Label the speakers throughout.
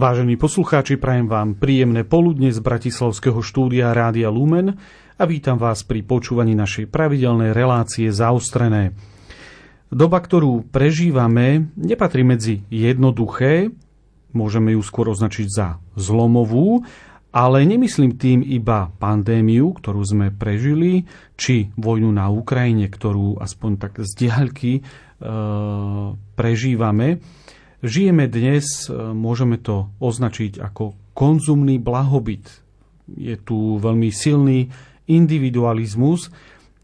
Speaker 1: Vážení poslucháči, prajem vám príjemné poludne z Bratislavského štúdia Rádia Lumen a vítam vás pri počúvaní našej pravidelnej relácie Zaostrené. Doba, ktorú prežívame, nepatrí medzi jednoduché, môžeme ju skôr označiť za zlomovú, ale nemyslím tým iba pandémiu, ktorú sme prežili, či vojnu na Ukrajine, ktorú aspoň tak z diaľky e, prežívame, Žijeme dnes, e, môžeme to označiť ako konzumný blahobyt. Je tu veľmi silný individualizmus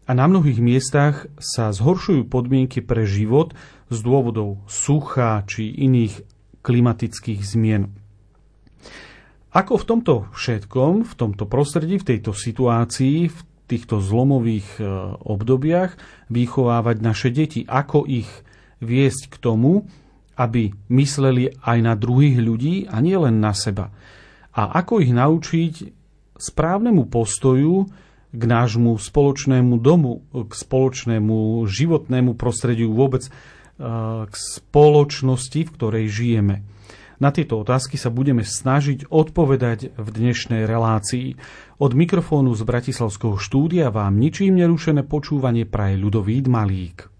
Speaker 1: a na mnohých miestach sa zhoršujú podmienky pre život z dôvodov sucha či iných klimatických zmien. Ako v tomto všetkom, v tomto prostredí, v tejto situácii, v týchto zlomových e, obdobiach vychovávať naše deti? Ako ich viesť k tomu, aby mysleli aj na druhých ľudí a nie len na seba. A ako ich naučiť správnemu postoju k nášmu spoločnému domu, k spoločnému životnému prostrediu, vôbec e, k spoločnosti, v ktorej žijeme. Na tieto otázky sa budeme snažiť odpovedať v dnešnej relácii. Od mikrofónu z Bratislavského štúdia vám ničím nerušené počúvanie praje ľudový Malík.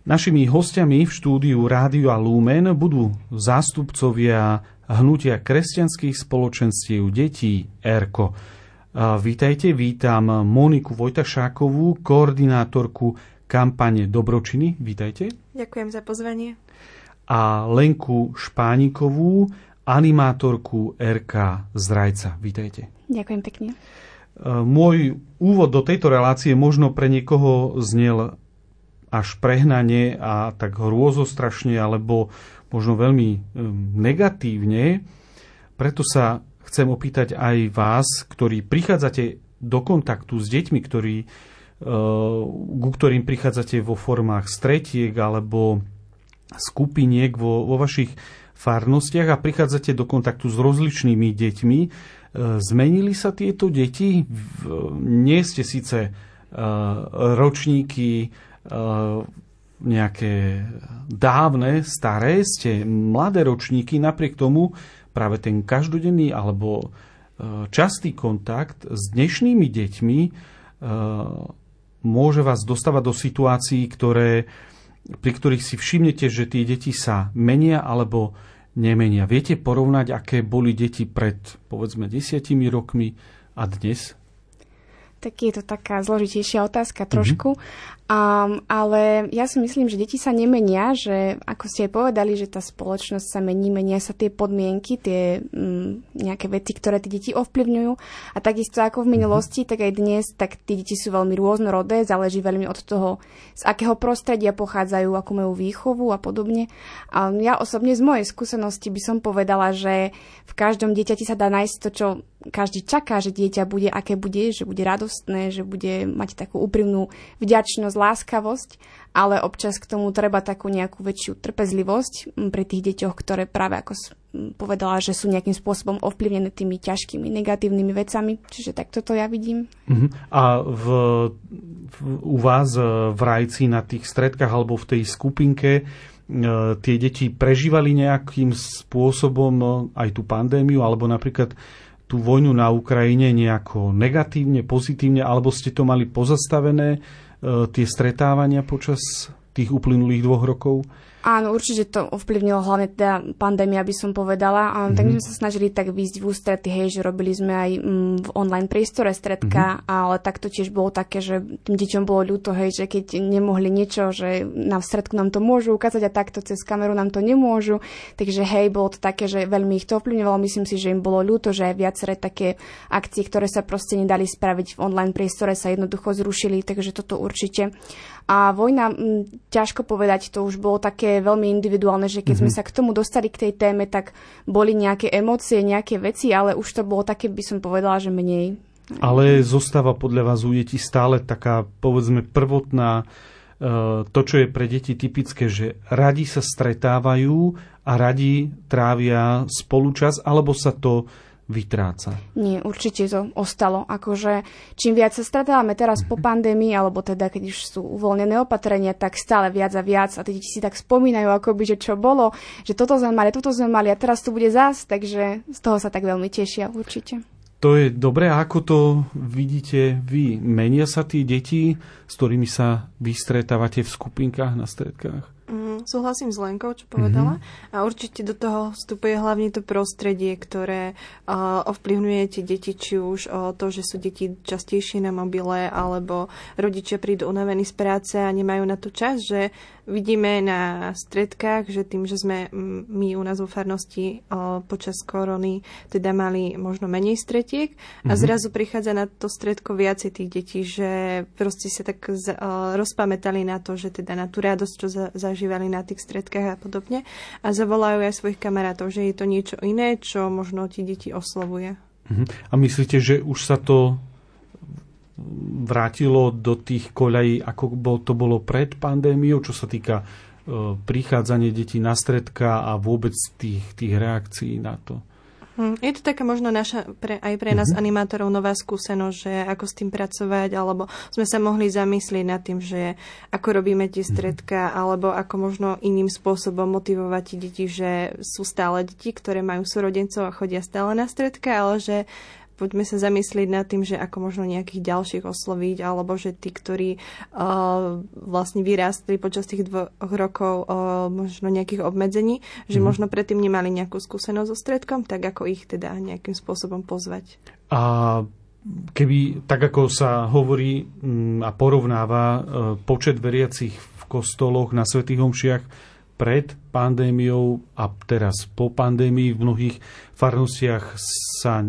Speaker 1: Našimi hostiami v štúdiu Rádio a Lumen budú zástupcovia hnutia kresťanských spoločenstiev detí ERKO. Vítajte, vítam Moniku Vojtašákovú, koordinátorku kampane Dobročiny. Vítajte.
Speaker 2: Ďakujem za pozvanie.
Speaker 1: A Lenku Špánikovú, animátorku RK Zdrajca. Vítajte.
Speaker 2: Ďakujem pekne.
Speaker 1: Môj úvod do tejto relácie možno pre niekoho znel až prehnanie a tak hrôzostrašne alebo možno veľmi negatívne. Preto sa chcem opýtať aj vás, ktorí prichádzate do kontaktu s deťmi, ktorí, e, ku ktorým prichádzate vo formách stretiek alebo skupiniek vo, vo vašich farnostiach a prichádzate do kontaktu s rozličnými deťmi. E, zmenili sa tieto deti? Nie ste síce e, ročníky nejaké dávne, staré, ste mladé ročníky, napriek tomu práve ten každodenný alebo eh, častý kontakt s dnešnými deťmi eh, môže vás dostávať do situácií, ktoré, pri ktorých si všimnete, že tie deti sa menia alebo nemenia. Viete porovnať, aké boli deti pred povedzme desiatimi rokmi a dnes?
Speaker 2: Tak je to taká zložitejšia otázka trošku. Mm-hmm. Um, ale ja si myslím, že deti sa nemenia, že ako ste aj povedali, že tá spoločnosť sa mení, menia sa tie podmienky, tie um, nejaké veci, ktoré tie deti ovplyvňujú. A takisto ako v mhm. minulosti, tak aj dnes, tak tie deti sú veľmi rôznorodé, záleží veľmi od toho, z akého prostredia pochádzajú, akú majú výchovu a podobne. A ja osobne z mojej skúsenosti by som povedala, že v každom dieťati sa dá nájsť to, čo každý čaká, že dieťa bude, aké bude, že bude radostné, že bude mať takú úprimnú vďačnosť, láskavosť, ale občas k tomu treba takú nejakú väčšiu trpezlivosť pri tých deťoch, ktoré práve ako povedala, že sú nejakým spôsobom ovplyvnené tými ťažkými negatívnymi vecami. Čiže tak toto ja vidím.
Speaker 1: Uh-huh. A v, v, u vás e, v Rajci na tých stredkách alebo v tej skupinke e, tie deti prežívali nejakým spôsobom e, aj tú pandémiu alebo napríklad tú vojnu na Ukrajine nejako negatívne, pozitívne, alebo ste to mali pozastavené, tie stretávania počas tých uplynulých dvoch rokov?
Speaker 2: Áno, určite to ovplyvnilo hlavne teda pandémia, by som povedala. A, mm-hmm. Tak my sme sa snažili tak výjsť v ústrety, hej, že robili sme aj mm, v online priestore stredka, mm-hmm. ale tak to tiež bolo také, že tým deťom bolo ľúto, hej, že keď nemohli niečo, že na stredku nám to môžu ukázať a takto cez kameru nám to nemôžu. Takže hej, bolo to také, že veľmi ich to ovplyvňovalo. Myslím si, že im bolo ľúto, že aj viaceré také akcie, ktoré sa proste nedali spraviť v online priestore, sa jednoducho zrušili, takže toto určite. A vojna, m, ťažko povedať, to už bolo také veľmi individuálne, že keď mm-hmm. sme mhm. sa k tomu dostali k tej téme, tak boli nejaké emócie, nejaké veci, ale už to bolo také, by som povedala, že menej.
Speaker 1: Ale zostáva podľa vás u detí stále taká, povedzme, prvotná, e, to, čo je pre deti typické, že radi sa stretávajú a radi trávia spolučas, alebo sa to vytráca.
Speaker 2: Nie, určite to ostalo. Akože čím viac sa stretávame teraz po mhm. pandémii, alebo teda keď už sú uvoľnené opatrenia, tak stále viac a viac a tie deti si tak spomínajú, ako by, že čo bolo, že toto sme mali, toto sme mali a teraz tu bude zás, takže z toho sa tak veľmi tešia určite.
Speaker 1: To je dobré. A ako to vidíte vy? Menia sa tí deti, s ktorými sa vystretávate v skupinkách na stredkách?
Speaker 3: Súhlasím s Lenkou, čo povedala. Mm-hmm. A určite do toho vstupuje hlavne to prostredie, ktoré uh, ovplyvňuje tie deti, či už uh, to, že sú deti častejšie na mobile, alebo rodičia prídu unavení z práce a nemajú na to čas, že vidíme na stredkách, že tým, že sme my u nás vo farnosti počas korony teda mali možno menej stretiek a mm-hmm. zrazu prichádza na to stredko viacej tých detí, že proste sa tak rozpamätali na to, že teda na tú radosť, čo za, zažívali na tých stredkách a podobne a zavolajú aj svojich kamarátov, že je to niečo iné, čo možno ti deti oslovuje.
Speaker 1: Uh-huh. A myslíte, že už sa to vrátilo do tých koľají, ako bol, to bolo pred pandémiou, čo sa týka e, prichádzania detí na stredka a vôbec tých, tých reakcií na to?
Speaker 3: Hm, je to taká možno naša, pre, aj pre nás mm-hmm. animátorov nová skúsenosť, že ako s tým pracovať, alebo sme sa mohli zamyslieť nad tým, že ako robíme tie mhm. stredka, mm-hmm. alebo ako možno iným spôsobom motivovať deti, že sú stále deti, ktoré majú súrodencov a chodia stále na stredka, ale že poďme sa zamyslieť nad tým, že ako možno nejakých ďalších osloviť, alebo že tí, ktorí uh, vlastne vyrástli počas tých dvoch rokov uh, možno nejakých obmedzení, že mm. možno predtým nemali nejakú skúsenosť so stredkom, tak ako ich teda nejakým spôsobom pozvať.
Speaker 1: A keby, tak ako sa hovorí mm, a porovnáva uh, počet veriacich v kostoloch na svätých homšiach pred pandémiou a teraz po pandémii v mnohých farnostiach sa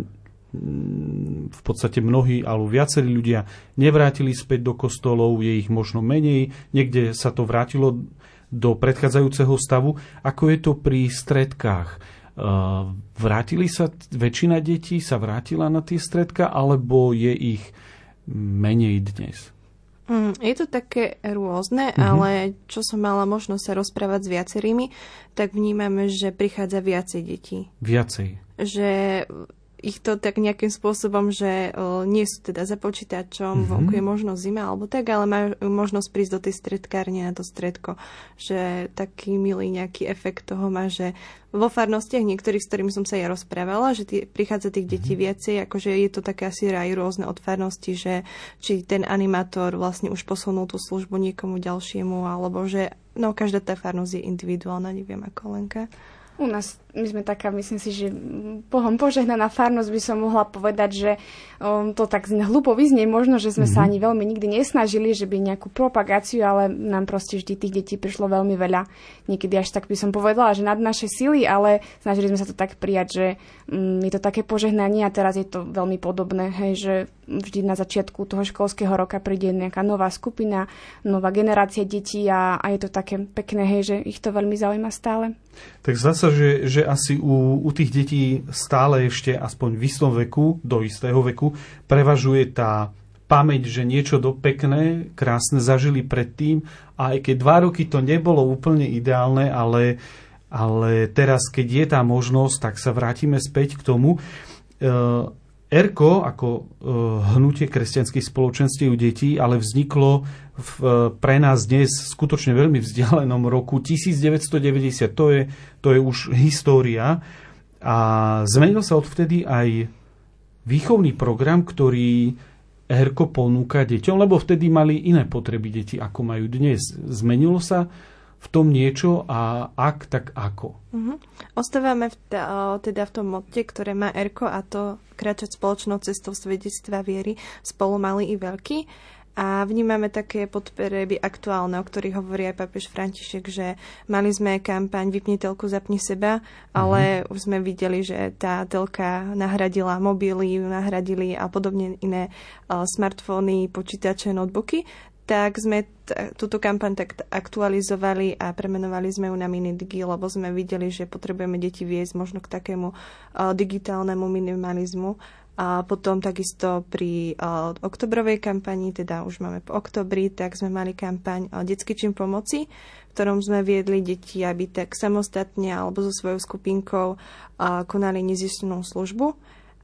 Speaker 1: v podstate mnohí alebo viacerí ľudia nevrátili späť do kostolov, je ich možno menej, niekde sa to vrátilo do predchádzajúceho stavu. Ako je to pri stredkách? E, vrátili sa, väčšina detí sa vrátila na tie stredka, alebo je ich menej dnes?
Speaker 3: Mm, je to také rôzne, mm-hmm. ale čo som mala možnosť sa rozprávať s viacerými, tak vnímame, že prichádza viacej detí.
Speaker 1: Viacej.
Speaker 3: Že ich to tak nejakým spôsobom, že o, nie sú teda za počítačom, mm-hmm. vonku je možno zima alebo tak, ale majú možnosť prísť do tej stredkárne na to stredko, že taký milý nejaký efekt toho má, že vo farnostiach niektorých, s ktorými som sa ja rozprávala, že tý, prichádza tých detí mm-hmm. viacej, akože je to také asi aj rôzne od farnosti, že či ten animátor vlastne už posunul tú službu niekomu ďalšiemu, alebo že no každá tá farnosť je individuálna, neviem ako Lenka.
Speaker 2: U nás my sme taká, myslím si, že Bohom požehnaná farnosť by som mohla povedať, že um, to tak hlupo vyznie, možno, že sme mm-hmm. sa mhm. ani veľmi nikdy nesnažili, že by nejakú propagáciu, ale nám proste vždy tých detí prišlo veľmi veľa. Niekedy až tak by som povedala, že nad naše sily, ale snažili sme sa to tak prijať, že um, je to také požehnanie a teraz je to veľmi podobné, hej, že vždy na začiatku toho školského roka príde nejaká nová skupina, nová generácia detí a, a je to také pekné, hej, že ich to veľmi zaujíma stále.
Speaker 1: Tak zdá sa, že, že asi u, u tých detí stále ešte, aspoň v istom veku, do istého veku, prevažuje tá pamäť, že niečo do pekné, krásne zažili predtým a aj keď dva roky to nebolo úplne ideálne, ale, ale teraz, keď je tá možnosť, tak sa vrátime späť k tomu. E, ERKO ako e, hnutie kresťanských spoločenstiev detí ale vzniklo v, e, pre nás dnes skutočne veľmi vzdialenom roku 1990. To je, to je už história. A zmenil sa odvtedy aj výchovný program, ktorý ERKO ponúka deťom, lebo vtedy mali iné potreby deti, ako majú dnes. Zmenilo sa v tom niečo a ak, tak ako? Uh-huh.
Speaker 3: Ostávame v ta, teda v tom motte, ktoré má Erko a to kráčať spoločnou cestou svedectva viery spolu malý i veľký. A vnímame také podporeby aktuálne, o ktorých hovorí aj papež František, že mali sme kampaň Vypni telku, zapni seba, ale uh-huh. už sme videli, že tá telka nahradila mobily, nahradili a podobne iné uh, smartfóny, počítače, notebooky tak sme t- túto kampaň tak aktualizovali a premenovali sme ju na Minidigi, lebo sme videli, že potrebujeme deti viesť možno k takému uh, digitálnemu minimalizmu. A potom takisto pri uh, oktobrovej kampani, teda už máme po oktobri, tak sme mali kampaň uh, Detsky čím pomoci, v ktorom sme viedli deti, aby tak samostatne alebo so svojou skupinkou uh, konali nezistenú službu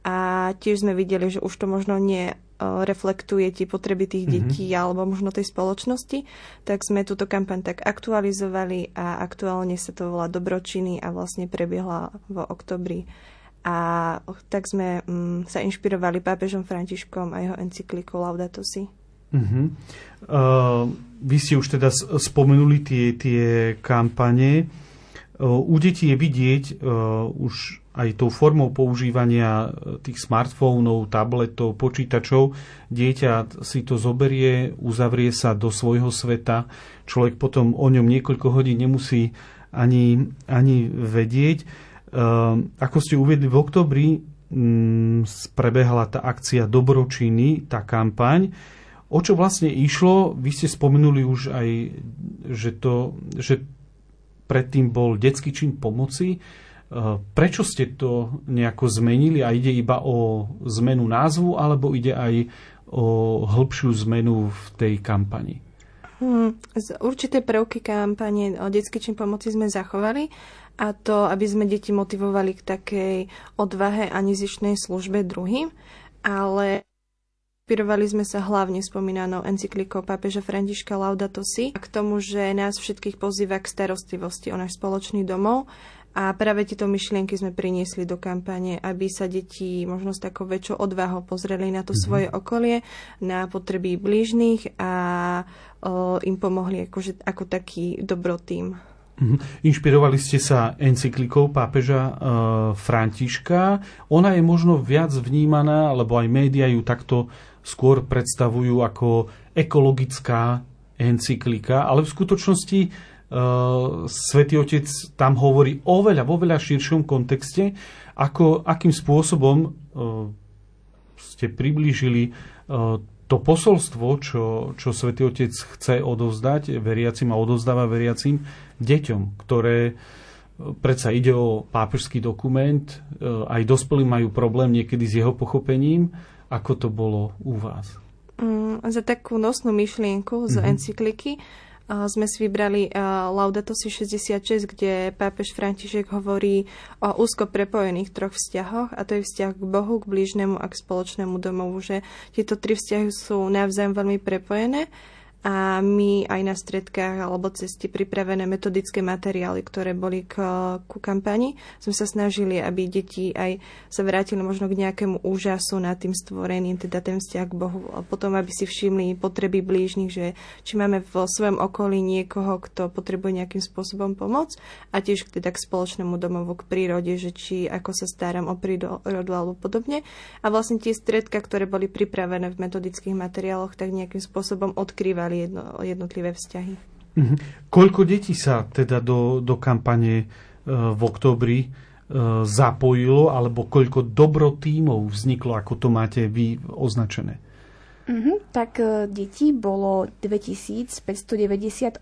Speaker 3: a tiež sme videli, že už to možno nie reflektuje tie potreby tých mm-hmm. detí alebo možno tej spoločnosti, tak sme túto kampaň tak aktualizovali a aktuálne sa to volá Dobročiny a vlastne prebiehla v oktobri. A tak sme mm, sa inšpirovali pápežom Františkom a jeho encyklikou Laudato Si.
Speaker 1: Uh-huh. Uh, vy ste už teda spomenuli tie, tie kampane. Uh, u detí je vidieť uh, už aj tou formou používania e, tých smartfónov, tabletov, počítačov, dieťa si to zoberie, uzavrie sa do svojho sveta, človek potom o ňom niekoľko hodín nemusí ani, ani vedieť. E, ako ste uviedli, v oktobri m, mm, prebehla tá akcia Dobročiny, tá kampaň. O čo vlastne išlo? Vy ste spomenuli už aj, že, to, že predtým bol detský čin pomoci. Eh, prečo ste to nejako zmenili a ide iba o zmenu názvu alebo ide aj o hĺbšiu zmenu v tej kampani?
Speaker 3: Hmm, určité prvky kampane o detský čin pomoci sme zachovali a to, aby sme deti motivovali k takej odvahe a nezišnej službe druhým, ale Inšpirovali sme sa hlavne spomínanou encyklikou pápeža Františka Laudato Si a k tomu, že nás všetkých pozýva k starostlivosti o náš spoločný domov a práve tieto myšlienky sme priniesli do kampane, aby sa deti možno s takou väčšou odvahou pozreli na to mm-hmm. svoje okolie, na potreby blížnych a o, im pomohli akože, ako taký dobrotým.
Speaker 1: Mm-hmm. Inšpirovali ste sa encyklikou pápeža e, Františka. Ona je možno viac vnímaná, lebo aj médiá ju takto skôr predstavujú ako ekologická encyklika, ale v skutočnosti Svetý Otec tam hovorí oveľa, vo veľa širšom kontexte, ako, akým spôsobom uh, ste priblížili uh, to posolstvo, čo, čo Svetý Otec chce odovzdať veriacim a odovzdáva veriacim deťom, ktoré predsa ide o pápežský dokument, aj dospelí majú problém niekedy s jeho pochopením, ako to bolo u vás.
Speaker 3: Mm, za takú nosnú myšlienku z mm-hmm. encykliky sme si vybrali Laudato si 66, kde pápež František hovorí o úzko prepojených troch vzťahoch a to je vzťah k Bohu, k blížnemu a k spoločnému domovu, že tieto tri vzťahy sú navzájom veľmi prepojené a my aj na stredkách alebo ceste pripravené metodické materiály, ktoré boli k, ku kampani, sme sa snažili, aby deti aj sa vrátili možno k nejakému úžasu nad tým stvoreným, teda ten vzťah k Bohu a potom, aby si všimli potreby blížnych, že či máme vo svojom okolí niekoho, kto potrebuje nejakým spôsobom pomoc a tiež teda k spoločnému domovu, k prírode, že či ako sa starám o prírodu alebo podobne. A vlastne tie stredka, ktoré boli pripravené v metodických materiáloch, tak nejakým spôsobom odkrývali prebrali jedno, jednotlivé vzťahy.
Speaker 1: Mhm. Koľko detí sa teda do, do kampane e, v oktobri e, zapojilo, alebo koľko dobrotímov vzniklo, ako to máte vy označené?
Speaker 2: Mm-hmm, tak e, detí bolo 2598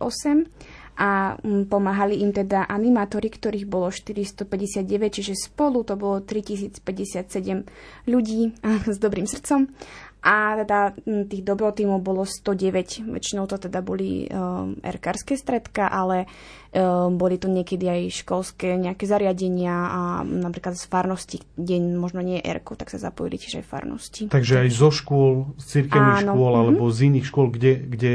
Speaker 2: a mm, pomáhali im teda animátori, ktorých bolo 459, čiže spolu to bolo 3057 ľudí s dobrým srdcom a teda tých dobrotímov bolo 109. Väčšinou to teda boli um, erkárske stredka, ale um, boli to niekedy aj školské nejaké zariadenia a napríklad z farnosti, kde možno nie erko, tak sa zapojili tiež aj farnosti.
Speaker 1: Takže aj zo škôl, z cirkevných škôl mm-hmm. alebo z iných škôl, kde, kde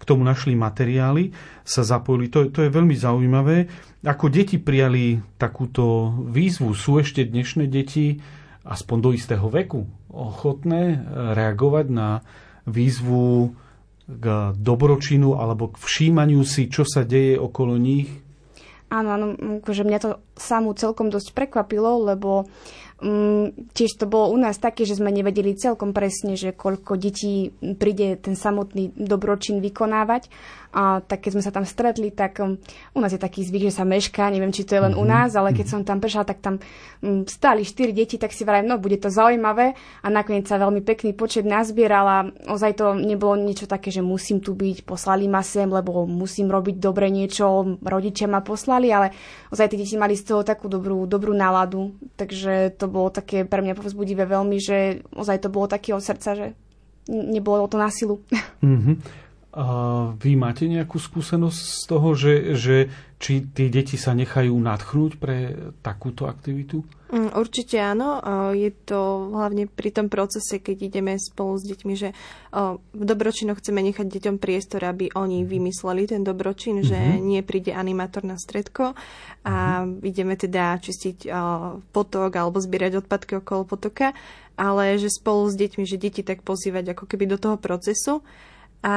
Speaker 1: k tomu našli materiály, sa zapojili. To, to je veľmi zaujímavé. Ako deti prijali takúto výzvu? Sú ešte dnešné deti aspoň do istého veku ochotné eh, reagovať na výzvu k dobročinu alebo k všímaniu si, čo sa deje okolo nich?
Speaker 2: Áno, áno, akože mňa to samú celkom dosť prekvapilo, lebo um, tiež to bolo u nás také, že sme nevedeli celkom presne, že koľko detí príde ten samotný dobročin vykonávať a tak keď sme sa tam stretli, tak um, u nás je taký zvyk, že sa mešká, neviem, či to je len mm-hmm. u mhm. nás, ale keď mhm. som tam prešla, tak tam um, stáli štyri deti, tak si vrajím, no bude to zaujímavé a nakoniec sa veľmi pekný počet nazbieral a ozaj to nebolo niečo také, že musím tu byť, poslali ma sem, lebo musím robiť dobre niečo, rodičia ma poslali, ale ozaj tie deti mali z toho takú dobrú, dobrú náladu, takže to bolo také pre mňa povzbudivé veľmi, že ozaj to bolo také od srdca, že nebolo to na silu.
Speaker 1: Mm-hmm. A vy máte nejakú skúsenosť z toho, že, že či tie deti sa nechajú nadchnúť pre takúto aktivitu?
Speaker 3: Mm, určite áno. Je to hlavne pri tom procese, keď ideme spolu s deťmi, že v dobročinoch chceme nechať deťom priestor, aby oni mhm. vymysleli ten dobročin, že mm-hmm. nie príde animátor na stredko a mm-hmm. ideme teda čistiť potok alebo zbierať odpadky okolo potoka, ale že spolu s deťmi, že deti tak pozývať ako keby do toho procesu a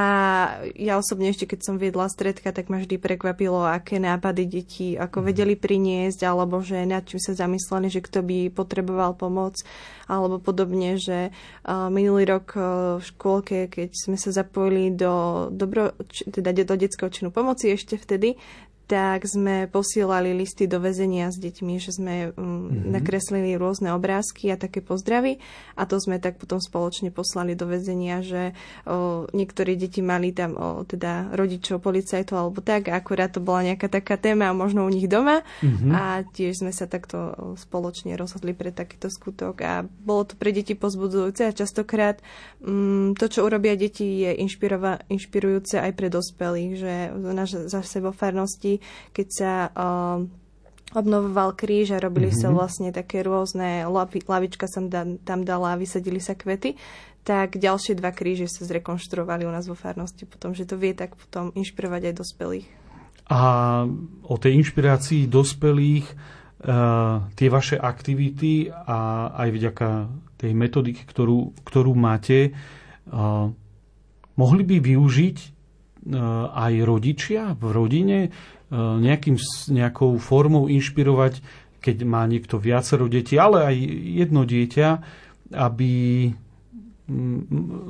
Speaker 3: ja osobne ešte, keď som viedla stredka, tak ma vždy prekvapilo, aké nápady detí ako mhm. vedeli priniesť, alebo že nad čím sa zamysleli, že kto by potreboval pomoc, alebo podobne, že uh, minulý rok uh, v škôlke, keď sme sa zapojili do, dobro, teda do detského činu pomoci ešte vtedy, tak sme posielali listy do väzenia s deťmi, že sme um, mm-hmm. nakreslili rôzne obrázky a také pozdravy a to sme tak potom spoločne poslali do väzenia, že o, niektorí deti mali tam o, teda rodičov, policajtov alebo tak a akurát to bola nejaká taká téma možno u nich doma mm-hmm. a tiež sme sa takto spoločne rozhodli pre takýto skutok a bolo to pre deti pozbudzujúce a častokrát um, to, čo urobia deti, je inšpirujúce aj pre dospelých, že naš, zase vo farnosti keď sa uh, obnovoval kríž a robili mm-hmm. sa mhm. vlastne také rôzne, lavička som da, tam dala a vysadili sa kvety, tak ďalšie dva kríže sa zrekonštruovali u nás vo farnosti potom, že to vie tak potom inšpirovať aj dospelých.
Speaker 1: A o tej inšpirácii dospelých uh, tie vaše aktivity a aj vďaka tej metodiky, ktorú, ktorú máte, uh, mohli by využiť uh, aj rodičia v rodine, nejakým, nejakou formou inšpirovať, keď má niekto viacero detí, ale aj jedno dieťa, aby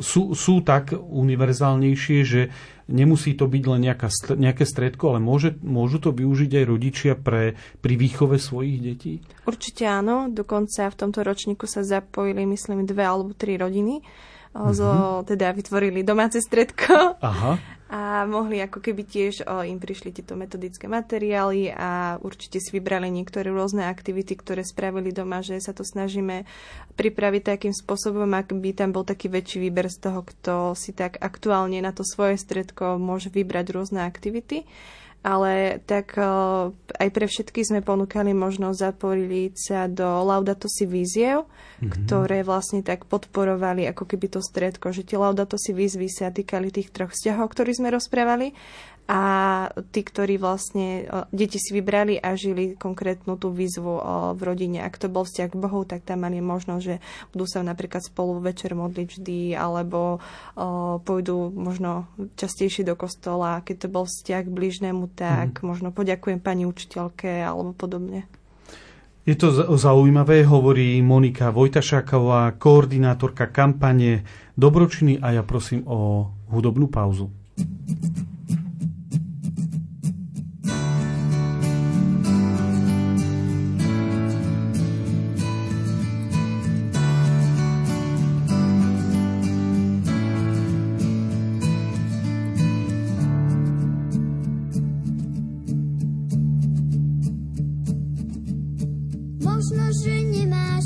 Speaker 1: sú, sú tak univerzálnejšie, že nemusí to byť len nejaká, nejaké stredko, ale môže, môžu to využiť aj rodičia pre, pri výchove svojich detí?
Speaker 3: Určite áno. Dokonca v tomto ročníku sa zapojili, myslím, dve alebo tri rodiny. Mm-hmm. Zo, teda vytvorili domáce stredko. Aha a mohli ako keby tiež o, im prišli tieto metodické materiály a určite si vybrali niektoré rôzne aktivity, ktoré spravili doma, že sa to snažíme pripraviť takým spôsobom, by tam bol taký väčší výber z toho, kto si tak aktuálne na to svoje stredko môže vybrať rôzne aktivity ale tak uh, aj pre všetky sme ponúkali možnosť zapojiť sa do Laudato si víziev, mm-hmm. ktoré vlastne tak podporovali ako keby to stredko, že tie Laudato si výzvy sa týkali tých troch vzťahov, ktorých sme rozprávali a tí, ktorí vlastne, deti si vybrali a žili konkrétnu tú výzvu v rodine. Ak to bol vzťah k Bohu, tak tam mali možnosť, že budú sa napríklad spolu večer modliť vždy, alebo pôjdu možno častejšie do kostola. Keď to bol vzťah k bližnému, tak hmm. možno poďakujem pani učiteľke alebo podobne.
Speaker 1: Je to zaujímavé, hovorí Monika Vojtašáková, koordinátorka kampane Dobročiny a ja prosím o hudobnú pauzu.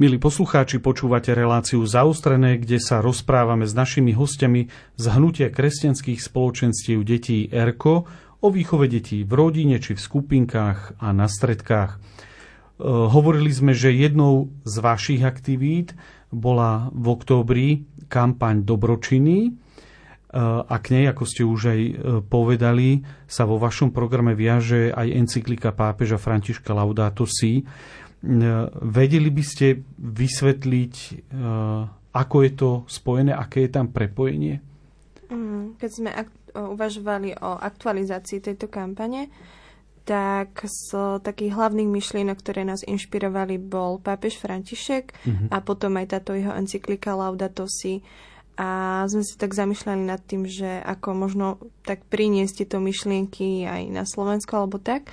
Speaker 1: Milí poslucháči, počúvate reláciu Zaustrené, kde sa rozprávame s našimi hostiami z Hnutia kresťanských spoločenstiev detí ERKO o výchove detí v rodine či v skupinkách a na stredkách. E, hovorili sme, že jednou z vašich aktivít bola v októbri kampaň Dobročiny e, a k nej, ako ste už aj e, povedali, sa vo vašom programe viaže aj encyklika pápeža Františka Laudato Si, Vedeli by ste vysvetliť, e, ako je to spojené, aké je tam prepojenie?
Speaker 3: Mm, keď sme ak- uvažovali o aktualizácii tejto kampane, tak z takých hlavných myšlienok, ktoré nás inšpirovali, bol pápež František uh-huh. a potom aj táto jeho encyklika Laudato Si. A sme si tak zamýšľali nad tým, že ako možno tak priniesť tieto myšlienky aj na Slovensku alebo tak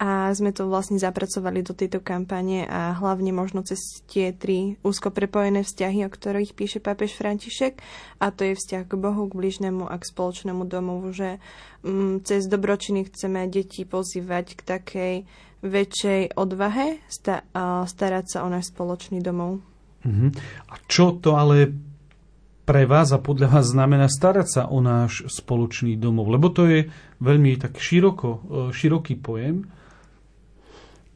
Speaker 3: a sme to vlastne zapracovali do tejto kampane a hlavne možno cez tie tri úzko prepojené vzťahy, o ktorých píše pápež František a to je vzťah k Bohu, k bližnému a k spoločnému domovu, že mm, cez dobročiny chceme deti pozývať k takej väčšej odvahe sta- starať sa o náš spoločný domov.
Speaker 1: Uh-huh. A čo to ale pre vás a podľa vás znamená starať sa o náš spoločný domov? Lebo to je veľmi tak široko, e, široký pojem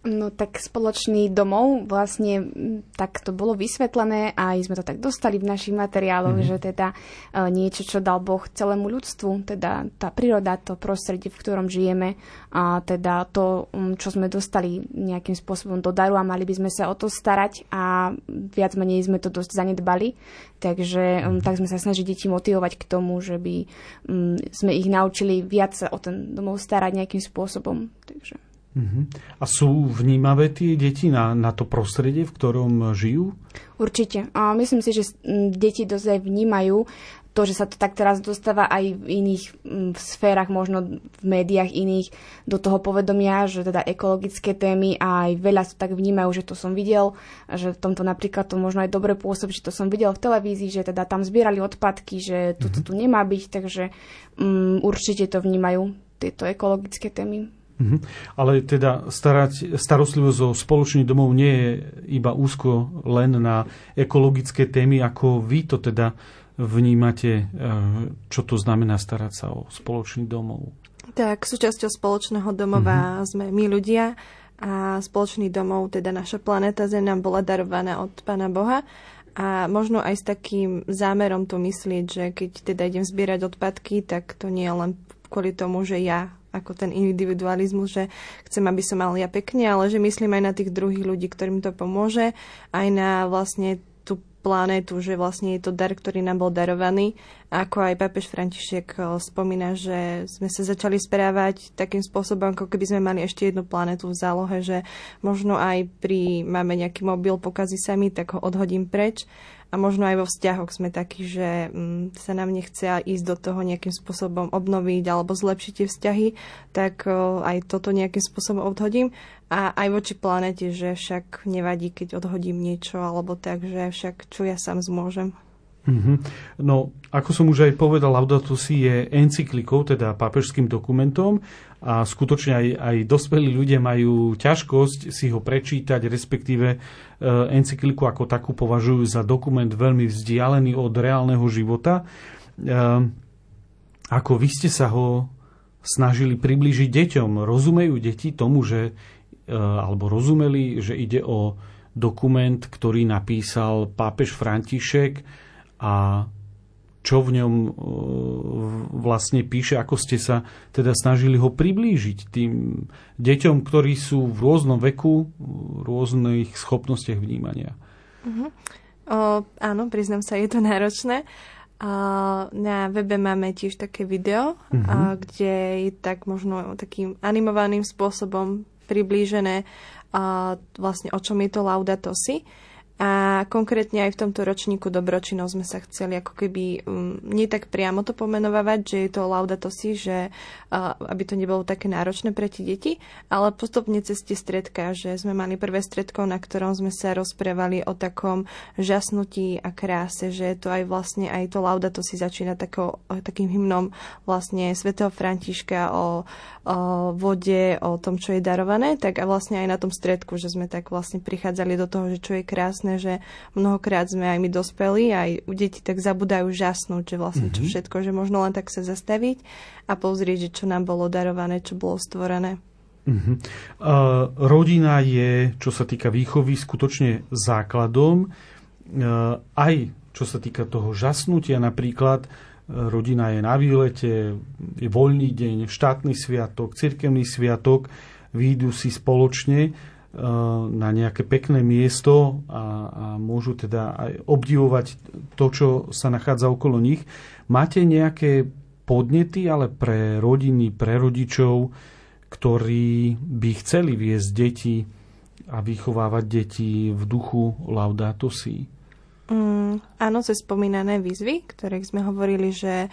Speaker 2: No tak spoločný domov vlastne tak to bolo vysvetlené a aj sme to tak dostali v našich materiáloch, mm-hmm. že teda e, niečo, čo dal Boh celému ľudstvu, teda tá príroda, to prostredie, v ktorom žijeme a teda to, čo sme dostali nejakým spôsobom do daru a mali by sme sa o to starať a viac menej sme to dosť zanedbali, takže mm-hmm. tak sme sa snažili deti motivovať k tomu, že by sme ich naučili viac sa o ten domov starať nejakým spôsobom. Takže...
Speaker 1: Uh-huh. A sú vnímavé tie deti na, na to prostredie, v ktorom žijú?
Speaker 2: Určite. A myslím si, že deti dosť aj vnímajú to, že sa to tak teraz dostáva aj v iných v sférach, možno v médiách iných, do toho povedomia, že teda ekologické témy a aj veľa sa tak vnímajú, že to som videl, že v tomto napríklad to možno aj dobre pôsobí, že to som videl v televízii, že teda tam zbierali odpadky, že toto mm-hmm. tu nemá byť, takže um, určite to vnímajú tieto ekologické témy.
Speaker 1: Mhm. Ale teda starať, starostlivosť o spoločný domov nie je iba úzko len na ekologické témy, ako vy to teda vnímate, e, čo to znamená starať sa o spoločný domov.
Speaker 3: Tak, súčasťou spoločného domova uh-huh. sme my ľudia a spoločný domov, teda naša planéta Zem nám bola darovaná od Pána Boha a možno aj s takým zámerom to myslieť, že keď teda idem zbierať odpadky, tak to nie je len kvôli tomu, že ja ako ten individualizmus, že chcem, aby som mal ja pekne, ale že myslím aj na tých druhých ľudí, ktorým to pomôže, aj na vlastne tú planétu, že vlastne je to dar, ktorý nám bol darovaný. Ako aj pápež František eh, spomína, že sme sa začali správať takým spôsobom, ako keby sme mali ešte jednu planetu v zálohe, že možno aj pri máme nejaký mobil, pokazí sa mi, tak ho odhodím preč a možno aj vo vzťahoch sme takí, že mm, sa nám nechce ísť do toho nejakým spôsobom obnoviť alebo zlepšiť tie vzťahy, tak aj toto nejakým spôsobom odhodím. A aj voči planete, že však nevadí, keď odhodím niečo alebo tak, že však čo ja sám zmôžem.
Speaker 1: Mm-hmm. No, ako som už aj povedal, Laudato Si je encyklikou, teda pápežským dokumentom a skutočne aj, aj dospelí ľudia majú ťažkosť si ho prečítať, respektíve e, encykliku ako takú považujú za dokument veľmi vzdialený od reálneho života. E, ako vy ste sa ho snažili priblížiť deťom, rozumejú deti tomu, že, e, alebo rozumeli, že ide o dokument, ktorý napísal pápež František a čo v ňom e, vlastne píše, ako ste sa teda snažili ho priblížiť tým deťom, ktorí sú v rôznom veku, v rôznych schopnostiach vnímania.
Speaker 3: Uh-huh. O, áno, priznám sa, je to náročné. A na webe máme tiež také video, uh-huh. a, kde je tak možno takým animovaným spôsobom priblížené a, vlastne o čom je to Laudato Si. A konkrétne aj v tomto ročníku dobročinov sme sa chceli ako keby um, nie tak priamo to pomenovať, že je to laudato si, že uh, aby to nebolo také náročné pre tie deti, ale postupne cez tie stredka, že sme mali prvé stredko, na ktorom sme sa rozprávali o takom žasnutí a kráse, že to aj vlastne aj to laudato si začína tako, takým hymnom vlastne svätého Františka o, o vode, o tom, čo je darované, tak a vlastne aj na tom stredku, že sme tak vlastne prichádzali do toho, že čo je krásne jasné, že mnohokrát sme aj my dospeli, aj u detí tak zabudajú žasnúť, že vlastne čo mhm. všetko, že možno len tak sa zastaviť a pozrieť, že čo nám bolo darované, čo bolo stvorené.
Speaker 1: Uh-huh. Uh, rodina je, čo sa týka výchovy, skutočne základom. Uh, aj čo sa týka toho žasnutia, napríklad uh, rodina je na výlete, je voľný deň, štátny sviatok, cirkevný sviatok, výjdu si spoločne na nejaké pekné miesto a, a môžu teda aj obdivovať to, čo sa nachádza okolo nich. Máte nejaké podnety ale pre rodiny, pre rodičov, ktorí by chceli viesť deti a vychovávať deti v duchu Laudato Si?
Speaker 3: Mm, áno, cez spomínané výzvy, ktoré sme hovorili, že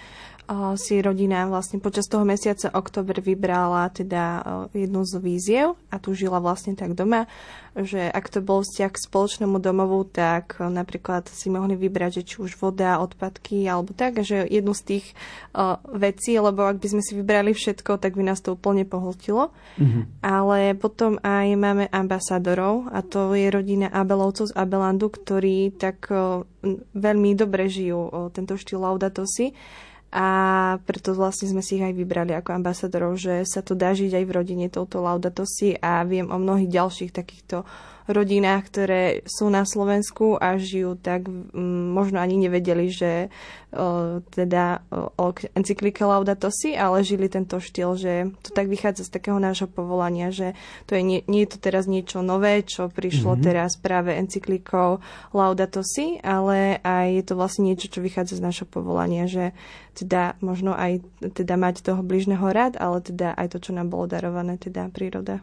Speaker 3: si rodina vlastne počas toho mesiaca oktober vybrala teda jednu z víziev a tu žila vlastne tak doma, že ak to bol vzťah k spoločnému domovu, tak napríklad si mohli vybrať, že či už voda, odpadky alebo tak, že jednu z tých uh, vecí, lebo ak by sme si vybrali všetko, tak by nás to úplne pohltilo. Mm-hmm. Ale potom aj máme ambasadorov a to je rodina Abelovcov z Abelandu, ktorí tak veľmi dobre žijú tento štýl Laudato Si a preto vlastne sme si ich aj vybrali ako ambasadorov, že sa to dá žiť aj v rodine touto Laudato Si a viem o mnohých ďalších takýchto rodinách, ktoré sú na Slovensku a žijú tak, možno ani nevedeli, že teda o encyklike Laudato Si, ale žili tento štýl, že to tak vychádza z takého nášho povolania, že to je, nie, nie je to teraz niečo nové, čo prišlo mm-hmm. teraz práve encyklikou Laudato Si, ale aj je to vlastne niečo, čo vychádza z našho povolania, že teda možno aj teda mať toho bližného rád, ale teda aj to, čo nám bolo darované, teda príroda.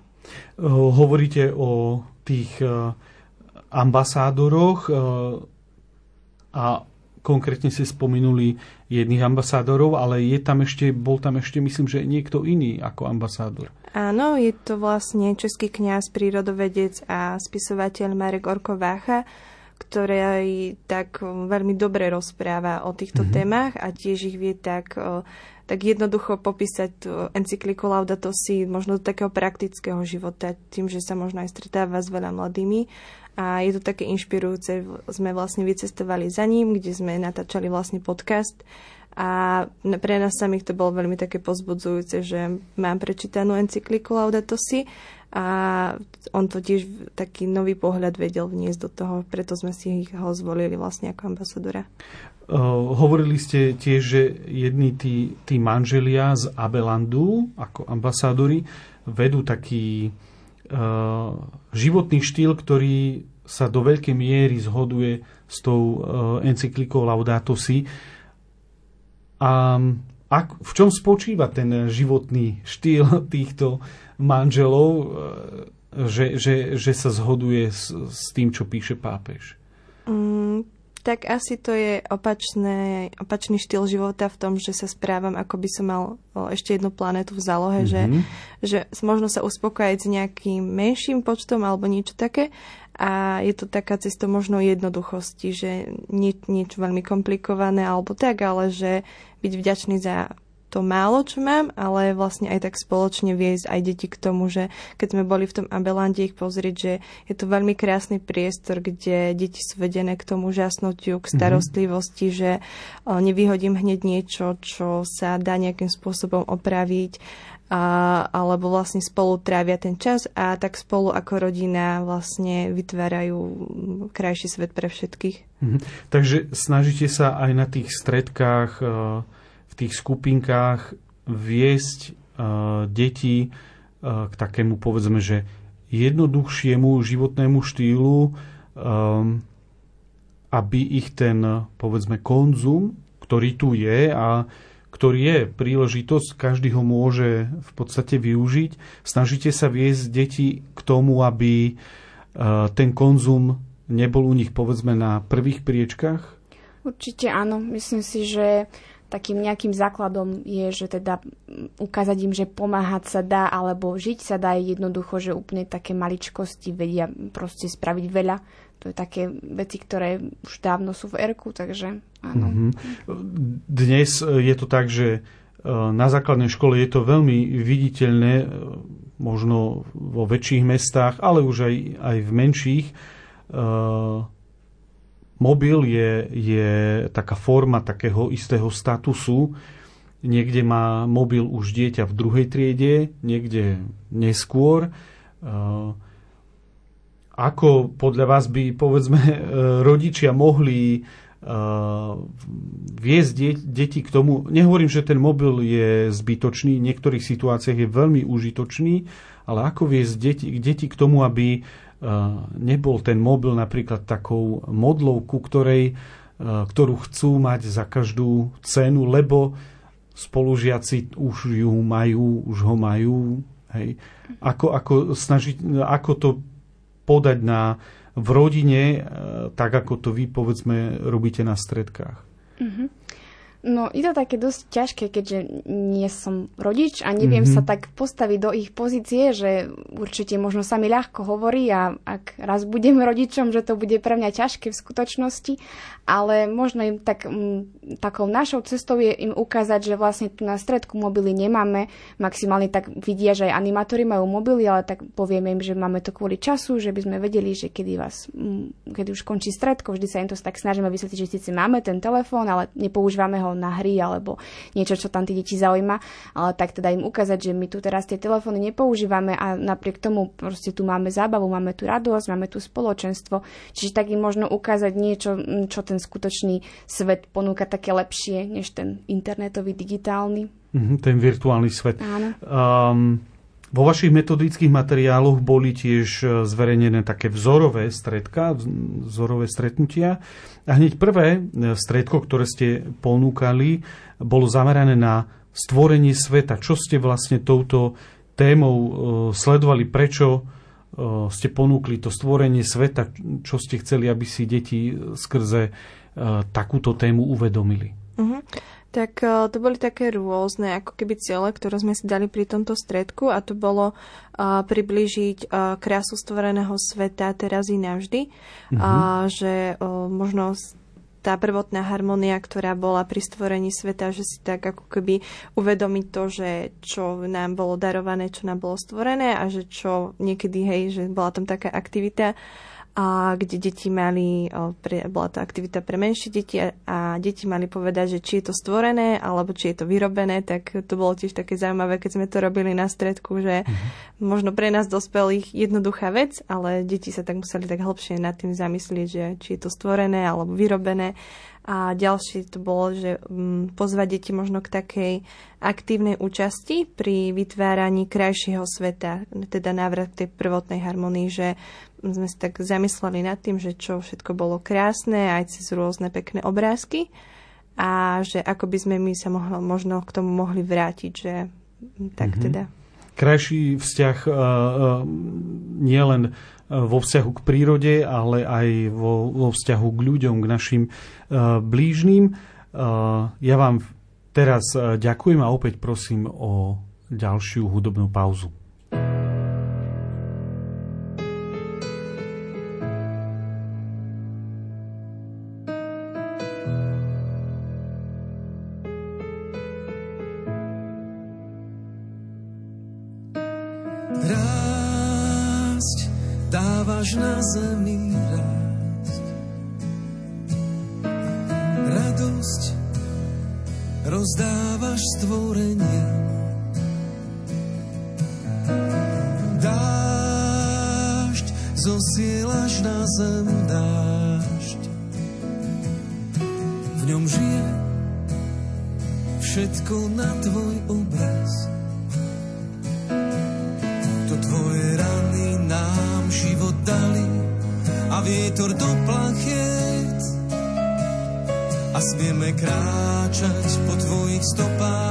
Speaker 1: Hovoríte o tých e, ambasádoroch e, a konkrétne si spomenuli jedných ambasádorov, ale je tam ešte, bol tam ešte, myslím, že niekto iný ako ambasádor.
Speaker 3: Áno, je to vlastne český kňaz, prírodovedec a spisovateľ Marek Orko ktorý tak veľmi dobre rozpráva o týchto mm-hmm. témach a tiež ich vie tak tak jednoducho popísať tú encykliku Laudato Si možno do takého praktického života, tým, že sa možno aj stretáva s veľa mladými. A je to také inšpirujúce. Sme vlastne vycestovali za ním, kde sme natáčali vlastne podcast a pre nás samých to bolo veľmi také pozbudzujúce, že mám prečítanú encykliku Laudato Si a on to tiež taký nový pohľad vedel vniesť do toho, preto sme si ho zvolili vlastne ako ambasadora.
Speaker 1: Uh, hovorili ste tiež, že jedni tí, tí manželia z Abelandu ako ambasádori vedú taký uh, životný štýl, ktorý sa do veľkej miery zhoduje s tou uh, encyklikou Laudato Si. A ak, v čom spočíva ten životný štýl týchto manželov, že, že, že sa zhoduje s, s tým, čo píše pápež?
Speaker 3: Mm, tak asi to je opačné, opačný štýl života v tom, že sa správam, ako by som mal o, ešte jednu planetu v zálohe, mm-hmm. že, že možno sa uspokojať s nejakým menším počtom alebo niečo také a je to taká cesta možno jednoduchosti, že nie, niečo veľmi komplikované alebo tak, ale že byť vďačný za to málo, čo mám, ale vlastne aj tak spoločne viesť aj deti k tomu, že keď sme boli v tom Abelande ich pozrieť, že je to veľmi krásny priestor, kde deti sú vedené k tomu žasnutiu, k mhm. starostlivosti, mm-hmm. že nevyhodím hneď niečo, čo sa dá nejakým spôsobom opraviť, a, alebo vlastne spolu trávia ten čas a tak spolu ako rodina vlastne vytvárajú krajší svet pre všetkých.
Speaker 1: Mm-hmm. Takže snažíte sa aj na tých stredkách tých skupinkách viesť uh, deti uh, k takému, povedzme, že jednoduchšiemu životnému štýlu, um, aby ich ten, povedzme, konzum, ktorý tu je a ktorý je príležitosť, každý ho môže v podstate využiť. Snažíte sa viesť deti k tomu, aby ten konzum nebol u nich povedzme na prvých priečkách?
Speaker 2: Určite áno. Myslím si, že takým nejakým základom je, že teda ukázať im, že pomáhať sa dá, alebo žiť sa dá jednoducho, že úplne také maličkosti vedia proste spraviť veľa. To je také veci, ktoré už dávno sú v Erku, takže áno. Mm-hmm.
Speaker 1: Dnes je to tak, že e, na základnej škole je to veľmi viditeľné, e, možno vo väčších mestách, ale už aj, aj v menších. E, mobil je, je taká forma takého istého statusu. Niekde má mobil už dieťa v druhej triede, niekde neskôr. Ako podľa vás by, povedzme, rodičia mohli viesť deti k tomu, nehovorím, že ten mobil je zbytočný, v niektorých situáciách je veľmi užitočný, ale ako viesť deti, deti k tomu, aby nebol ten mobil napríklad takou modlou, ku ktorej, ktorú chcú mať za každú cenu, lebo spolužiaci už ju majú, už ho majú. Hej. Ako, ako, snažiť, ako to podať na, v rodine, e, tak ako to vy, povedzme, robíte na stredkách? Mm-hmm.
Speaker 2: No, je to také dosť ťažké, keďže nie som rodič a neviem mm-hmm. sa tak postaviť do ich pozície, že určite možno sa mi ľahko hovorí a ak raz budem rodičom, že to bude pre mňa ťažké v skutočnosti, ale možno im tak, m, takou našou cestou je im ukázať, že vlastne tu na stredku mobily nemáme, maximálne tak vidia, že aj animátori majú mobily, ale tak povieme im, že máme to kvôli času, že by sme vedeli, že kedy vás, m, kedy už končí stredko, vždy sa im to tak snažíme vysvetliť, že síce máme ten telefón, ale nepoužívame ho na hry alebo niečo, čo tam tie deti zaujíma, ale tak teda im ukázať, že my tu teraz tie telefóny nepoužívame a napriek tomu proste tu máme zábavu, máme tu radosť, máme tu spoločenstvo, čiže tak im možno ukázať niečo, čo ten skutočný svet ponúka také lepšie, než ten internetový, digitálny.
Speaker 1: Mm-hmm, ten virtuálny svet. Áno. Um, vo vašich metodických materiáloch boli tiež e, zverejnené také vzorové stredka, vzorové stretnutia. A hneď prvé e, stredko, ktoré ste ponúkali, bolo zamerané na stvorenie sveta. Čo ste vlastne touto témou e, sledovali? Prečo ste ponúkli to stvorenie sveta? Čo ste chceli, aby si deti skrze takúto tému uvedomili?
Speaker 3: Tak uh, to boli také rôzne ako keby ciele, ktoré sme si dali pri tomto stredku a to bolo uh, priblížiť uh, krásu stvoreného sveta teraz i navždy. Mm-hmm. Uh, že uh, možno tá prvotná harmonia, ktorá bola pri stvorení sveta, že si tak ako keby uvedomiť to, že čo nám bolo darované, čo nám bolo stvorené a že čo niekedy, hej, že bola tam taká aktivita a kde deti mali, pre, bola to aktivita pre menšie deti a, a deti mali povedať, že či je to stvorené alebo či je to vyrobené, tak to bolo tiež také zaujímavé, keď sme to robili na stredku, že mm-hmm. možno pre nás dospelých jednoduchá vec, ale deti sa tak museli tak hlbšie nad tým zamyslieť, že či je to stvorené alebo vyrobené a ďalšie to bolo, že um, pozvať deti možno k takej aktívnej účasti pri vytváraní krajšieho sveta, teda návrat tej prvotnej harmonii, že sme si tak zamysleli nad tým, že čo všetko bolo krásne, aj cez rôzne pekné obrázky a že ako by sme my sa mohlo, možno k tomu mohli vrátiť, že tak mm-hmm. teda.
Speaker 1: Krajší vzťah uh, uh, nielen vo vzťahu k prírode, ale aj vo, vo vzťahu k ľuďom, k našim uh, blížným. Uh, ja vám teraz ďakujem a opäť prosím o ďalšiu hudobnú pauzu. Dávaš na zemi rásť. Radosť rozdávaš stvorenia. Dážď zosielaš na zem dážď. V ňom žije všetko na tvoj obraz. vietor do plachet
Speaker 4: a smieme kráčať po tvojich stopách.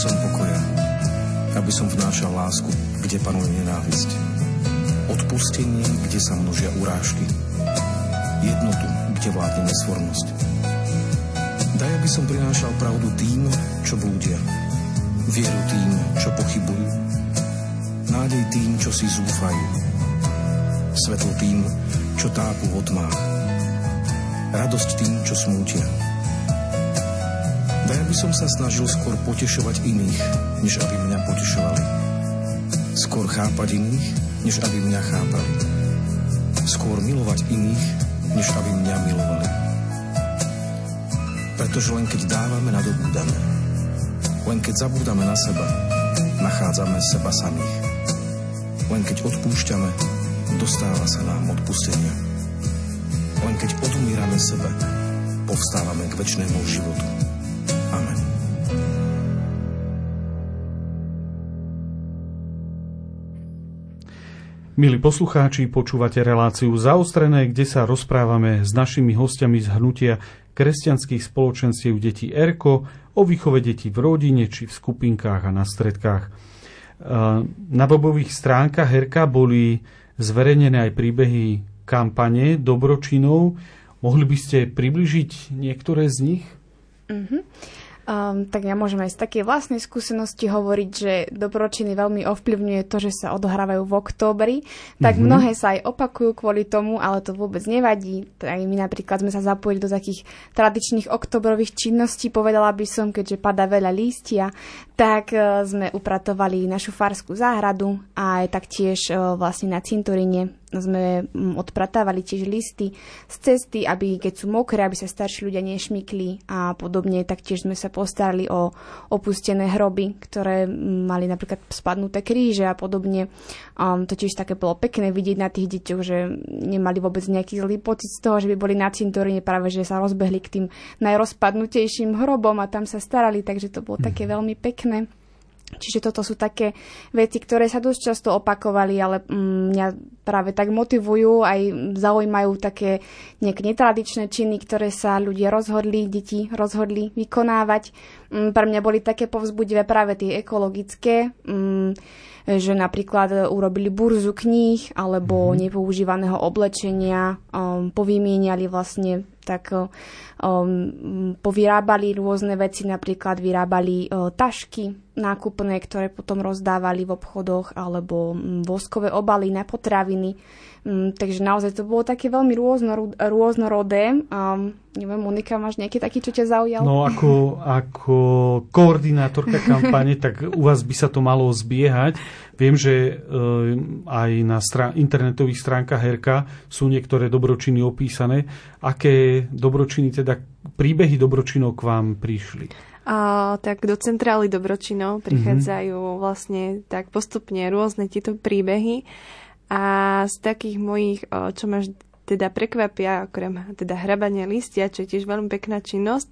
Speaker 5: Tvorcom pokoja, aby som vnášal lásku, kde panuje nenávisť. Odpustenie, kde sa množia urážky. Jednotu, kde vládne nesvornosť. Daj, aby som prinášal pravdu tým, čo blúdia. Vieru tým, čo pochybujú. Nádej tým, čo si zúfajú. Svetlo tým, čo tápu v tmách. Radosť tým, čo smútia. Aby som sa snažil skôr potešovať iných, než aby mňa potešovali. Skôr chápať iných, než aby mňa chápali. Skôr milovať iných, než aby mňa milovali. Pretože len keď dávame, nadobúdame. Len keď zabúdame na seba, nachádzame seba samých. Len keď odpúšťame, dostáva sa nám odpustenia. Len keď odumírame sebe, povstávame k väčšnému životu.
Speaker 1: Milí poslucháči, počúvate reláciu Zaostrené, kde sa rozprávame s našimi hostiami z hnutia kresťanských spoločenstiev detí ERKO o výchove detí v rodine či v skupinkách a na stredkách. E, Na webových stránkach ERKA boli zverejnené aj príbehy kampane dobročinov. Mohli by ste približiť niektoré z nich?
Speaker 2: Um, tak ja môžem aj z takej vlastnej skúsenosti hovoriť, že dobročiny veľmi ovplyvňuje to, že sa odohrávajú v októbri. Tak mm-hmm. mnohé sa aj opakujú kvôli tomu, ale to vôbec nevadí. Tak my napríklad sme sa zapojili do takých tradičných oktobrových činností, povedala by som, keďže pada veľa lístia, tak uh, sme upratovali našu farskú záhradu a aj taktiež uh, vlastne na cintoríne sme mm, odpratávali tiež listy z cesty, aby keď sú mokré, aby sa starší ľudia nešmykli a podobne. Taktiež sme sa postarali o opustené hroby, ktoré mm, mali napríklad spadnuté kríže a podobne. Um, to tiež také bolo pekné vidieť na tých deťoch, že nemali vôbec nejaký zlý pocit z toho, že by boli na cintoríne, práve že sa rozbehli k tým najrozpadnutejším hrobom a tam sa starali, takže to bolo také veľmi pekné. Čiže toto sú také veci, ktoré sa dosť často opakovali, ale mm, mňa práve tak motivujú, aj zaujímajú také nejaké netradičné činy, ktoré sa ľudia rozhodli, deti rozhodli vykonávať. Mm, pre mňa boli také povzbudivé práve tie ekologické, mm, že napríklad urobili burzu kníh alebo mm-hmm. nepoužívaného oblečenia, um, povymieniali vlastne tak um, povyrábali rôzne veci, napríklad vyrábali uh, tašky nákupné, ktoré potom rozdávali v obchodoch, alebo um, voskové obaly na potraviny. Um, takže naozaj to bolo také veľmi rôznor, rôznorodé. Um, neviem, Monika, máš nejaký taký, čo ťa zaujal?
Speaker 1: No ako, ako koordinátorka kampane, tak u vás by sa to malo zbiehať. Viem, že uh, aj na strá- internetových stránkach Herka sú niektoré dobročiny opísané. Aké dobročiny, teda príbehy dobročinov k vám prišli?
Speaker 3: A, tak do centrály dobročinov prichádzajú mm-hmm. vlastne tak postupne rôzne tieto príbehy a z takých mojich, čo máš teda prekvapia, okrem teda hrabania listia, čo je tiež veľmi pekná činnosť,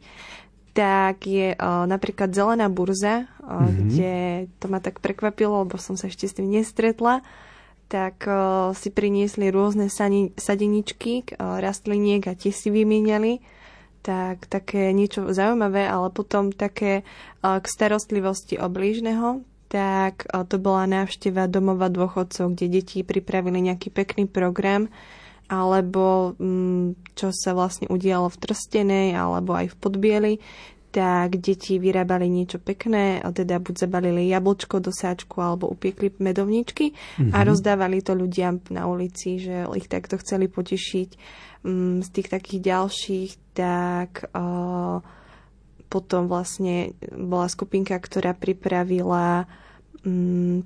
Speaker 3: tak je o, napríklad zelená burza, o, mm-hmm. kde to ma tak prekvapilo, lebo som sa ešte s tým nestretla tak uh, si priniesli rôzne sani, sadeničky, uh, rastliniek a tie si vymieniali. Tak také niečo zaujímavé, ale potom také uh, k starostlivosti oblížneho, tak uh, to bola návšteva domova dôchodcov, kde deti pripravili nejaký pekný program, alebo um, čo sa vlastne udialo v Trstenej, alebo aj v Podbieli, tak deti vyrábali niečo pekné, a teda buď zabalili jablčko do sáčku alebo upiekli medovničky mm-hmm. a mhm. rozdávali to ľuďom na ulici, že ich takto chceli potešiť. Um, z tých takých ďalších, tak uh, potom vlastne bola skupinka, ktorá pripravila um,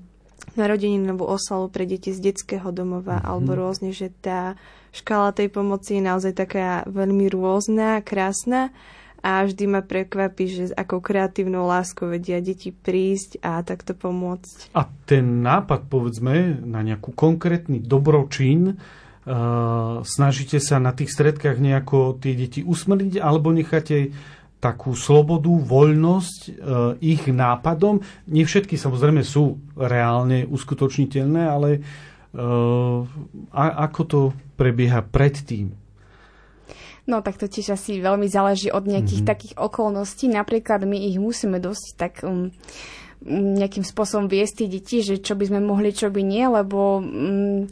Speaker 3: narodeninovú oslavu pre deti z detského domova mm-hmm. alebo rôzne, že tá škála tej pomoci je naozaj taká veľmi rôzna, krásna a vždy ma prekvapí, že ako kreatívnou láskou vedia deti prísť a takto pomôcť.
Speaker 1: A ten nápad, povedzme, na nejakú konkrétny dobročin, uh, snažíte sa na tých stredkách nejako tie deti usmrniť, alebo necháte takú slobodu, voľnosť uh, ich nápadom. Nie všetky samozrejme sú reálne uskutočniteľné, ale uh, a, ako to prebieha predtým?
Speaker 2: No tak to tiež asi veľmi záleží od nejakých mm-hmm. takých okolností. Napríklad my ich musíme dosť tak um, nejakým spôsobom viesť tie deti, že čo by sme mohli, čo by nie, lebo um,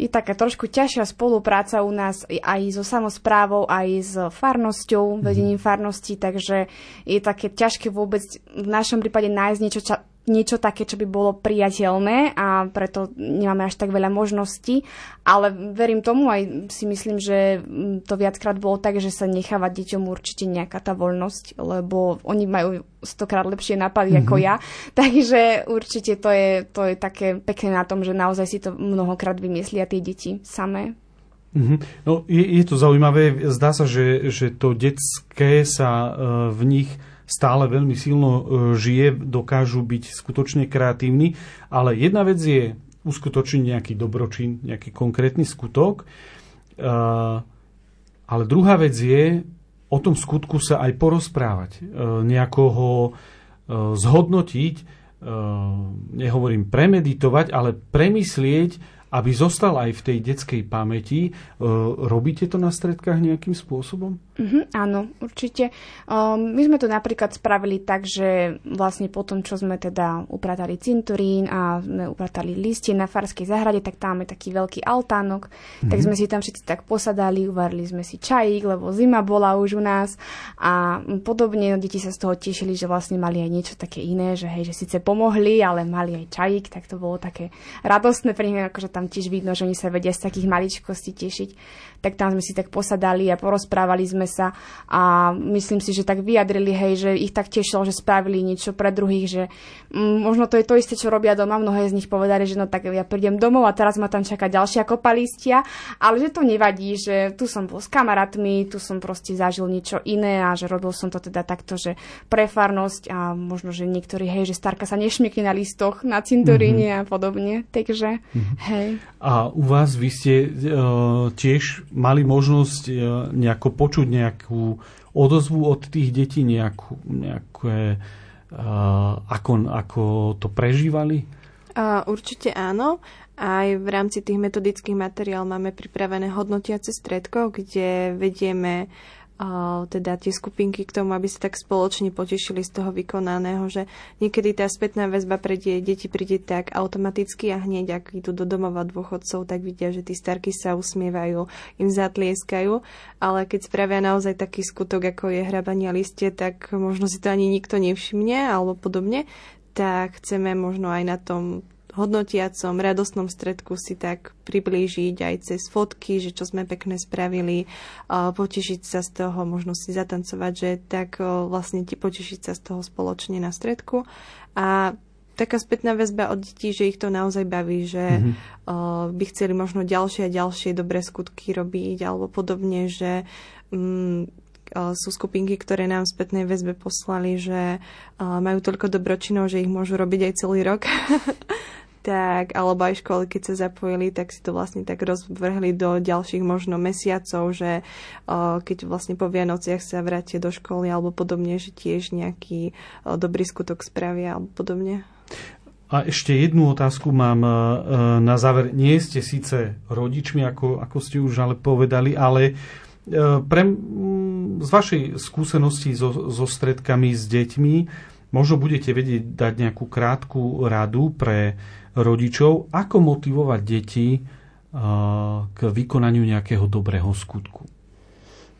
Speaker 2: je taká trošku ťažšia spolupráca u nás aj so samozprávou, aj s farnosťou, vedením farnosti, takže je také ťažké vôbec v našom prípade nájsť niečo, ča- niečo také, čo by bolo priateľné a preto nemáme až tak veľa možností. Ale verím tomu, aj si myslím, že to viackrát bolo tak, že sa necháva deťom určite nejaká tá voľnosť, lebo oni majú stokrát lepšie nápady mm-hmm. ako mhm. ja. Takže určite to je, to je také pekné na tom, že naozaj si to mnohokrát vymyslia tie deti samé.
Speaker 1: Mm-hmm. No, je, je to zaujímavé. Zdá sa, že, že to detské sa uh, v nich stále veľmi silno e, žije, dokážu byť skutočne kreatívni, ale jedna vec je uskutočniť nejaký dobročin, nejaký konkrétny skutok, e, ale druhá vec je o tom skutku sa aj porozprávať, e, nejako ho zhodnotiť, nehovorím premeditovať, ale premyslieť, aby zostal aj v tej detskej pamäti. Robíte to na stredkách nejakým spôsobom?
Speaker 2: Mm-hmm, áno, určite. Um, my sme to napríklad spravili tak, že vlastne po tom, čo sme teda upratali cinturín a sme upratali listie na Farskej zahrade, tak tam je taký veľký altánok, mm-hmm. tak sme si tam všetci tak posadali, uvarili sme si čajík, lebo zima bola už u nás a podobne deti sa z toho tešili, že vlastne mali aj niečo také iné, že hej, že síce pomohli, ale mali aj čajík, tak to bolo také radostné pre nich, akože tam tiež vidno, že oni sa vedia z takých maličkostí tešiť. Tak tam sme si tak posadali a porozprávali sme sa a myslím si, že tak vyjadrili, hej, že ich tak tešilo, že spravili niečo pre druhých, že mm, možno to je to isté, čo robia doma. Mnohé z nich povedali, že no tak ja prídem domov a teraz ma tam čaká ďalšia kopa listia, ale že to nevadí, že tu som bol s kamarátmi, tu som proste zažil niečo iné a že robil som to teda takto, že pre farnosť a možno, že niektorí, hej, že starka sa nešmiekne na listoch, na cintoríne mm-hmm. a podobne. Takže, mm-hmm. hej.
Speaker 1: A u vás vy ste uh, tiež mali možnosť uh, nejako počuť nejakú odozvu od tých detí, nejakú, nejaké ako, ako to prežívali?
Speaker 3: Uh, určite áno. Aj v rámci tých metodických materiál máme pripravené hodnotiace stredko, kde vedieme teda tie skupinky k tomu, aby sa tak spoločne potešili z toho vykonaného, že niekedy tá spätná väzba pre tie deti príde tak automaticky a hneď, ak idú do domova dôchodcov, tak vidia, že tí starky sa usmievajú, im zatlieskajú, ale keď spravia naozaj taký skutok, ako je hrabanie listie, tak možno si to ani nikto nevšimne alebo podobne, tak chceme možno aj na tom hodnotiacom, radostnom stredku si tak priblížiť aj cez fotky, že čo sme pekne spravili, potešiť sa z toho, možno si zatancovať, že tak vlastne ti potešiť sa z toho spoločne na stredku. A taká spätná väzba od detí, že ich to naozaj baví, že mm-hmm. by chceli možno ďalšie a ďalšie dobré skutky robiť alebo podobne, že um, sú skupinky, ktoré nám v spätnej väzbe poslali, že majú toľko dobročinov, že ich môžu robiť aj celý rok. tak, alebo aj školy, keď sa zapojili, tak si to vlastne tak rozvrhli do ďalších možno mesiacov, že keď vlastne po Vianociach sa vrátia do školy alebo podobne, že tiež nejaký dobrý skutok spravia alebo podobne.
Speaker 1: A ešte jednu otázku mám e, na záver. Nie ste síce rodičmi, ako, ako ste už ale povedali, ale e, pre, z vašej skúsenosti so, so stredkami s deťmi možno budete vedieť dať nejakú krátku radu pre rodičov, ako motivovať deti k vykonaniu nejakého dobrého skutku.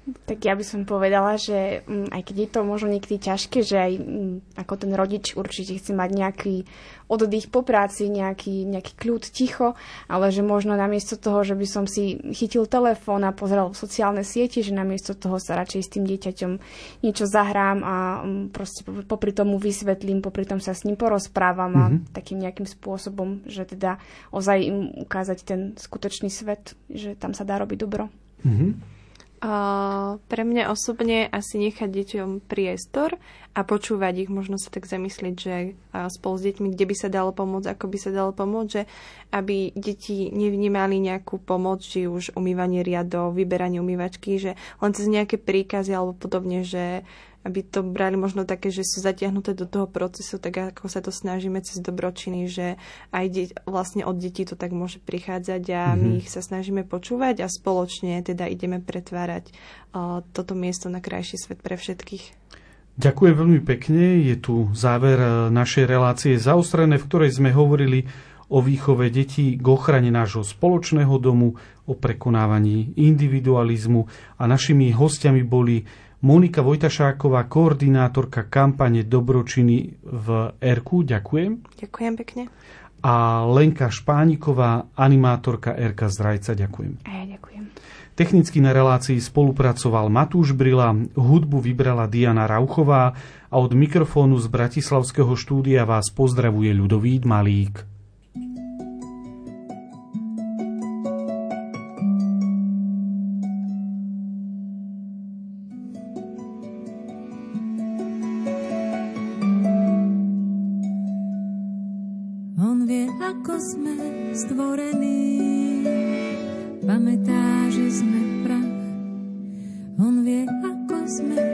Speaker 2: Tak ja by som povedala, že mm, aj keď je to možno niekedy ťažké, že aj mm, ako ten rodič určite chce mať nejaký oddych po práci, nejaký, nejaký kľud, ticho, ale že možno namiesto toho, že by som si chytil telefón a pozeral sociálne siete, že namiesto toho sa radšej s tým dieťaťom niečo zahrám a mm, proste popri tomu vysvetlím, popri tom sa s ním porozprávam mm-hmm. a mhm. takým nejakým spôsobom, že teda ozaj im ukázať ten skutočný svet, že tam sa dá robiť dobro. Mm-hmm.
Speaker 3: Pre mňa osobne asi nechať deťom priestor a počúvať ich, možno sa tak zamyslieť, že spolu s deťmi, kde by sa dalo pomôcť, ako by sa dalo pomôcť, že aby deti nevnímali nejakú pomoc, či už umývanie riadov, vyberanie umývačky, že len cez nejaké príkazy alebo podobne, že aby to brali možno také, že sú zatiahnuté do toho procesu, tak ako sa to snažíme cez dobročiny, že aj de- vlastne od detí to tak môže prichádzať a mm-hmm. my mhm. ich sa snažíme počúvať a spoločne teda ideme pretvárať uh, toto miesto na krajší svet pre všetkých.
Speaker 1: Ďakujem veľmi pekne. Je tu záver e, našej relácie zaostrené, v ktorej sme hovorili o výchove detí k ochrane nášho spoločného domu, o prekonávaní individualizmu a našimi hostiami boli Monika Vojtašáková, koordinátorka kampane Dobročiny v RK. Ďakujem.
Speaker 3: Ďakujem pekne.
Speaker 1: A Lenka Špániková, animátorka RK Zdrajca. Ďakujem.
Speaker 2: A ja ďakujem.
Speaker 1: Technicky na relácii spolupracoval Matúš Brila, hudbu vybrala Diana Rauchová a od mikrofónu z Bratislavského štúdia vás pozdravuje Ľudovít Malík.
Speaker 6: pamätá, že sme prach. On vie, ako sme